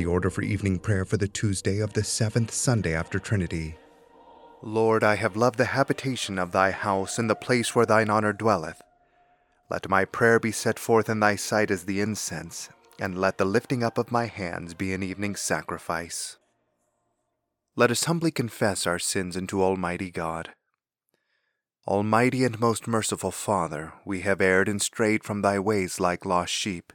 the order for evening prayer for the Tuesday of the seventh Sunday after Trinity. Lord, I have loved the habitation of thy house and the place where thine honor dwelleth. Let my prayer be set forth in thy sight as the incense, and let the lifting up of my hands be an evening sacrifice. Let us humbly confess our sins unto Almighty God. Almighty and most merciful Father, we have erred and strayed from thy ways like lost sheep.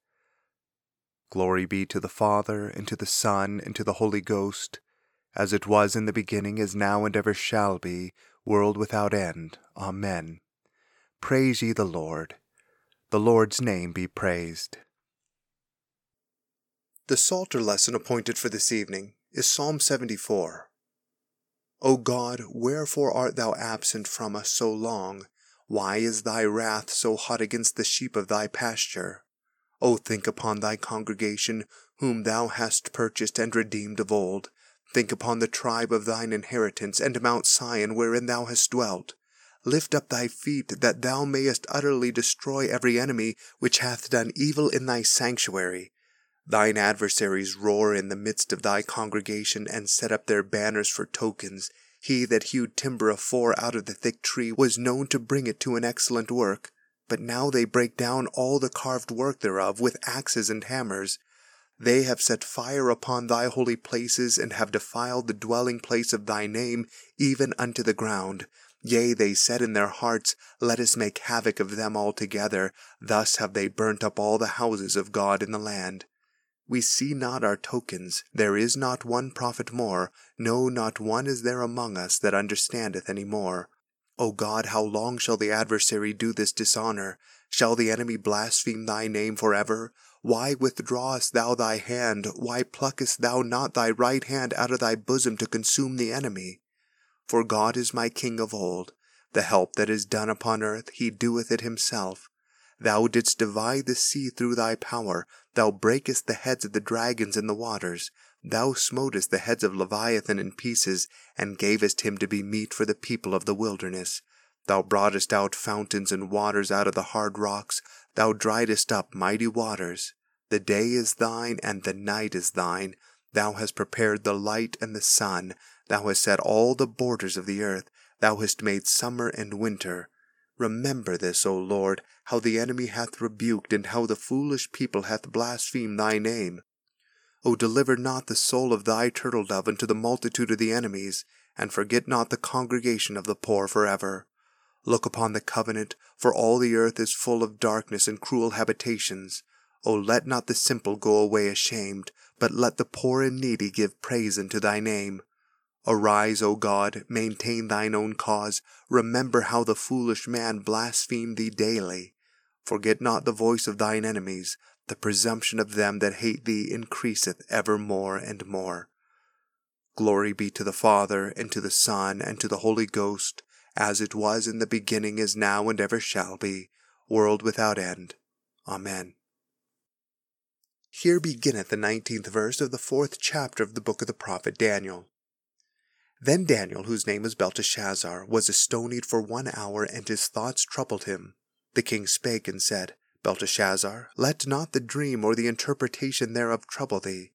Glory be to the Father, and to the Son, and to the Holy Ghost, as it was in the beginning, is now, and ever shall be, world without end. Amen. Praise ye the Lord. The Lord's name be praised. The Psalter lesson appointed for this evening is Psalm 74. O God, wherefore art thou absent from us so long? Why is thy wrath so hot against the sheep of thy pasture? O think upon thy congregation, whom thou hast purchased and redeemed of old. Think upon the tribe of thine inheritance, and Mount Sion, wherein thou hast dwelt. Lift up thy feet, that thou mayest utterly destroy every enemy which hath done evil in thy sanctuary. Thine adversaries roar in the midst of thy congregation, and set up their banners for tokens. He that hewed timber afore out of the thick tree was known to bring it to an excellent work. But now they break down all the carved work thereof with axes and hammers. They have set fire upon thy holy places, and have defiled the dwelling place of thy name, even unto the ground. Yea, they said in their hearts, Let us make havoc of them altogether. Thus have they burnt up all the houses of God in the land. We see not our tokens, there is not one prophet more, no, not one is there among us that understandeth any more. O God, how long shall the adversary do this dishonor? Shall the enemy blaspheme thy name forever? Why withdrawest thou thy hand? Why pluckest thou not thy right hand out of thy bosom to consume the enemy? For God is my King of old. The help that is done upon earth, he doeth it himself. Thou didst divide the sea through thy power. Thou breakest the heads of the dragons in the waters. Thou smotest the heads of Leviathan in pieces, and gavest him to be meat for the people of the wilderness. Thou broughtest out fountains and waters out of the hard rocks. Thou driedest up mighty waters. The day is thine, and the night is thine. Thou hast prepared the light and the sun. Thou hast set all the borders of the earth. Thou hast made summer and winter. Remember this, O Lord, how the enemy hath rebuked, and how the foolish people hath blasphemed thy name. O deliver not the soul of thy turtle dove unto the multitude of the enemies, and forget not the congregation of the poor forever. Look upon the covenant, for all the earth is full of darkness and cruel habitations. O let not the simple go away ashamed, but let the poor and needy give praise unto thy name. Arise, O God, maintain thine own cause. Remember how the foolish man blasphemed thee daily. Forget not the voice of thine enemies. The presumption of them that hate thee increaseth ever more and more. Glory be to the Father, and to the Son, and to the Holy Ghost, as it was in the beginning, is now, and ever shall be, world without end. Amen. Here beginneth the nineteenth verse of the fourth chapter of the book of the prophet Daniel. Then Daniel, whose name was Belteshazzar, was astonied for one hour, and his thoughts troubled him. The king spake and said, Belteshazzar, let not the dream or the interpretation thereof trouble thee.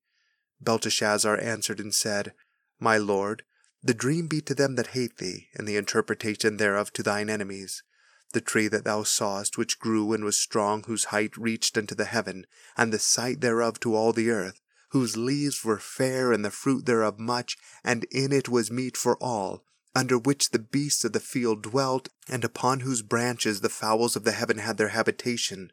Belteshazzar answered and said, My lord, the dream be to them that hate thee, and the interpretation thereof to thine enemies. The tree that thou sawest, which grew and was strong, whose height reached unto the heaven, and the sight thereof to all the earth, whose leaves were fair and the fruit thereof much, and in it was meat for all, under which the beasts of the field dwelt, and upon whose branches the fowls of the heaven had their habitation.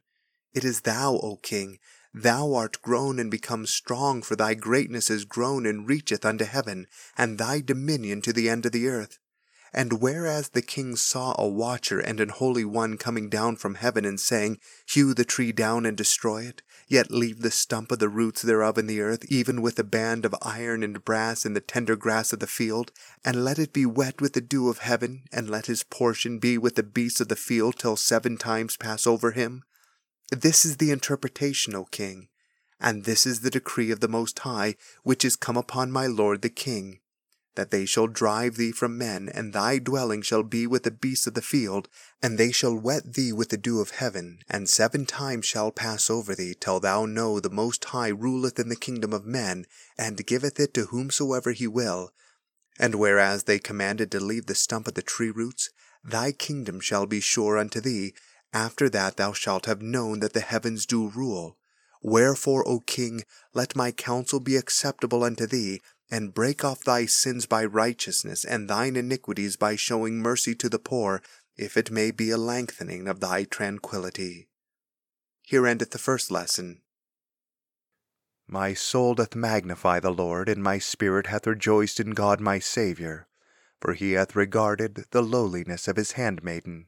It is thou, O king, thou art grown and become strong, for thy greatness is grown and reacheth unto heaven, and thy dominion to the end of the earth. And whereas the king saw a watcher and an holy one coming down from heaven, and saying, Hew the tree down and destroy it, yet leave the stump of the roots thereof in the earth, even with a band of iron and brass in the tender grass of the field, and let it be wet with the dew of heaven, and let his portion be with the beasts of the field till seven times pass over him. This is the interpretation, O king, and this is the decree of the Most High, which is come upon my lord the king that they shall drive thee from men, and thy dwelling shall be with the beasts of the field, and they shall wet thee with the dew of heaven, and seven times shall pass over thee, till thou know the Most High ruleth in the kingdom of men, and giveth it to whomsoever he will. And whereas they commanded to leave the stump of the tree roots, thy kingdom shall be sure unto thee. After that thou shalt have known that the heavens do rule. Wherefore, O king, let my counsel be acceptable unto thee, and break off thy sins by righteousness, and thine iniquities by showing mercy to the poor, if it may be a lengthening of thy tranquillity. Here endeth the first lesson. My soul doth magnify the Lord, and my spirit hath rejoiced in God my Saviour, for he hath regarded the lowliness of his handmaiden.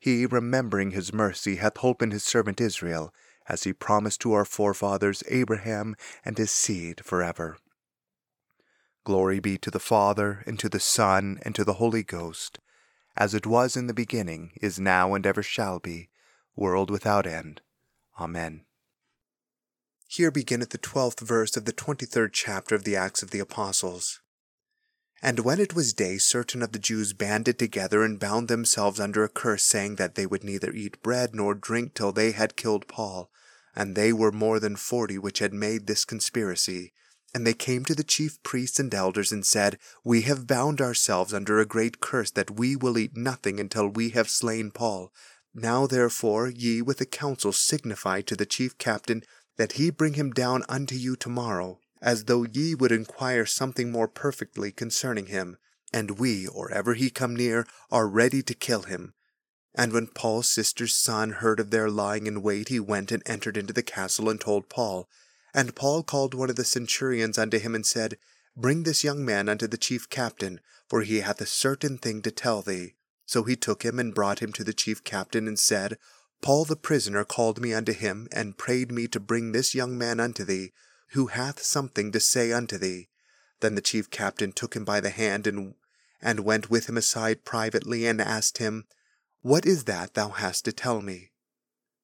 He, remembering his mercy, hath holpen his servant Israel, as he promised to our forefathers Abraham and his seed for ever. Glory be to the Father, and to the Son, and to the Holy Ghost, as it was in the beginning, is now, and ever shall be, world without end. Amen. Here beginneth the twelfth verse of the twenty third chapter of the Acts of the Apostles. And when it was day, certain of the Jews banded together and bound themselves under a curse, saying that they would neither eat bread nor drink till they had killed Paul. And they were more than forty which had made this conspiracy. And they came to the chief priests and elders and said, We have bound ourselves under a great curse that we will eat nothing until we have slain Paul. Now therefore ye with the council signify to the chief captain that he bring him down unto you tomorrow, as though ye would inquire something more perfectly concerning him. And we, or ever he come near, are ready to kill him. And when Paul's sister's son heard of their lying in wait, he went and entered into the castle and told Paul. And Paul called one of the centurions unto him and said, Bring this young man unto the chief captain, for he hath a certain thing to tell thee. So he took him and brought him to the chief captain and said, Paul the prisoner called me unto him, and prayed me to bring this young man unto thee, who hath something to say unto thee. Then the chief captain took him by the hand, and, and went with him aside privately, and asked him, What is that thou hast to tell me?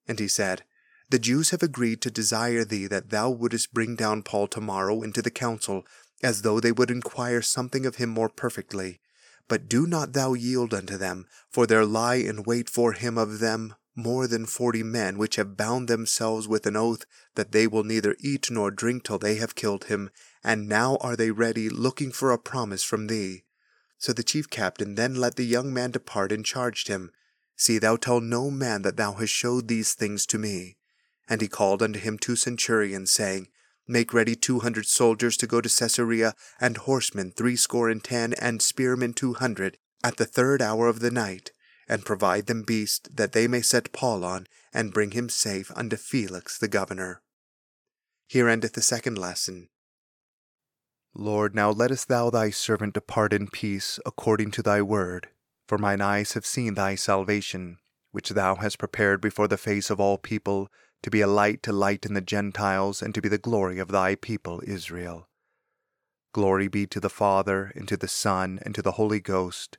And he said, the Jews have agreed to desire thee that thou wouldest bring down Paul tomorrow into the council, as though they would inquire something of him more perfectly. But do not thou yield unto them, for there lie in wait for him of them more than forty men, which have bound themselves with an oath that they will neither eat nor drink till they have killed him, and now are they ready, looking for a promise from thee. So the chief captain then let the young man depart and charged him, See thou tell no man that thou hast showed these things to me. And he called unto him two centurions, saying, Make ready two hundred soldiers to go to Caesarea, and horsemen threescore and ten, and spearmen two hundred, at the third hour of the night, and provide them beasts, that they may set Paul on, and bring him safe unto Felix the governor. Here endeth the second lesson. Lord, now lettest thou thy servant depart in peace, according to thy word. For mine eyes have seen thy salvation, which thou hast prepared before the face of all people, to be a light to lighten the Gentiles, and to be the glory of thy people Israel. Glory be to the Father, and to the Son, and to the Holy Ghost,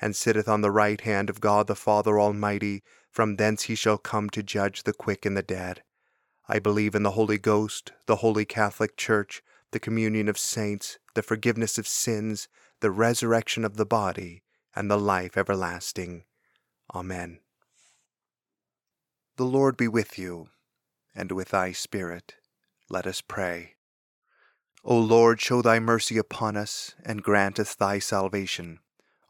and sitteth on the right hand of God the Father Almighty. From thence he shall come to judge the quick and the dead. I believe in the Holy Ghost, the holy Catholic Church, the communion of saints, the forgiveness of sins, the resurrection of the body, and the life everlasting. Amen. The Lord be with you, and with thy spirit. Let us pray. O Lord, show thy mercy upon us, and grant us thy salvation.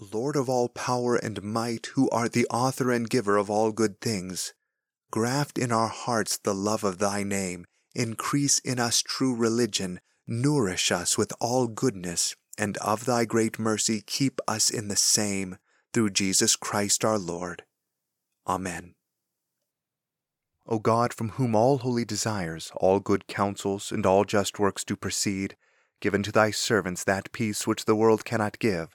Lord of all power and might, who art the author and giver of all good things, graft in our hearts the love of thy name, increase in us true religion, nourish us with all goodness, and of thy great mercy keep us in the same through Jesus Christ our Lord. Amen. O God, from whom all holy desires, all good counsels, and all just works do proceed, give unto thy servants that peace which the world cannot give,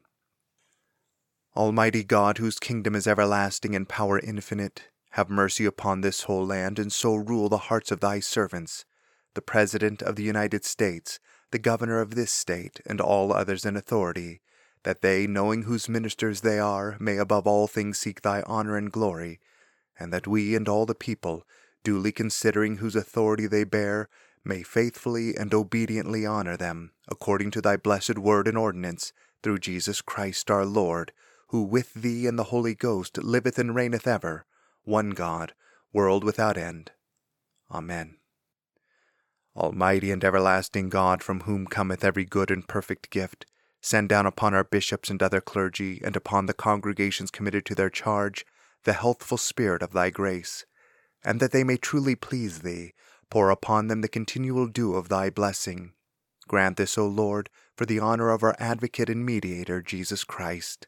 Almighty God, whose kingdom is everlasting and power infinite, have mercy upon this whole land, and so rule the hearts of thy servants, the President of the United States, the Governor of this state, and all others in authority that they, knowing whose ministers they are, may above all things seek thy honor and glory, and that we and all the people, duly considering whose authority they bear, may faithfully and obediently honor them, according to thy blessed word and ordinance, through Jesus Christ our Lord, who with thee and the Holy Ghost liveth and reigneth ever, one God, world without end. Amen. Almighty and everlasting God, from whom cometh every good and perfect gift, Send down upon our bishops and other clergy, and upon the congregations committed to their charge, the healthful spirit of thy grace, and that they may truly please thee, pour upon them the continual dew of thy blessing. Grant this, O Lord, for the honor of our advocate and mediator, Jesus Christ.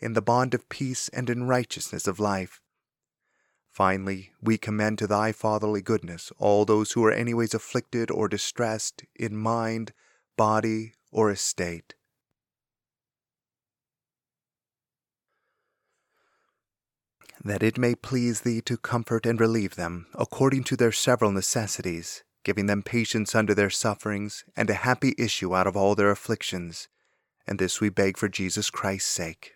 in the bond of peace and in righteousness of life. Finally, we commend to thy fatherly goodness all those who are anyways afflicted or distressed in mind, body, or estate that it may please thee to comfort and relieve them, according to their several necessities, giving them patience under their sufferings, and a happy issue out of all their afflictions. And this we beg for Jesus Christ's sake.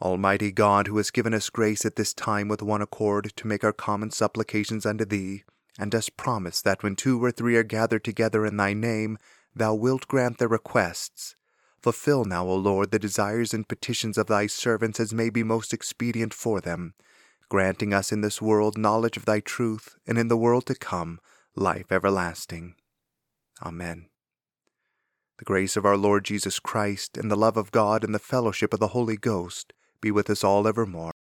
Almighty God, who has given us grace at this time with one accord to make our common supplications unto thee, and dost promise that when two or three are gathered together in thy name, thou wilt grant their requests. Fulfill now, O Lord, the desires and petitions of thy servants as may be most expedient for them, granting us in this world knowledge of thy truth, and in the world to come life everlasting. Amen. The grace of our Lord Jesus Christ, and the love of God, and the fellowship of the Holy Ghost be with us all evermore.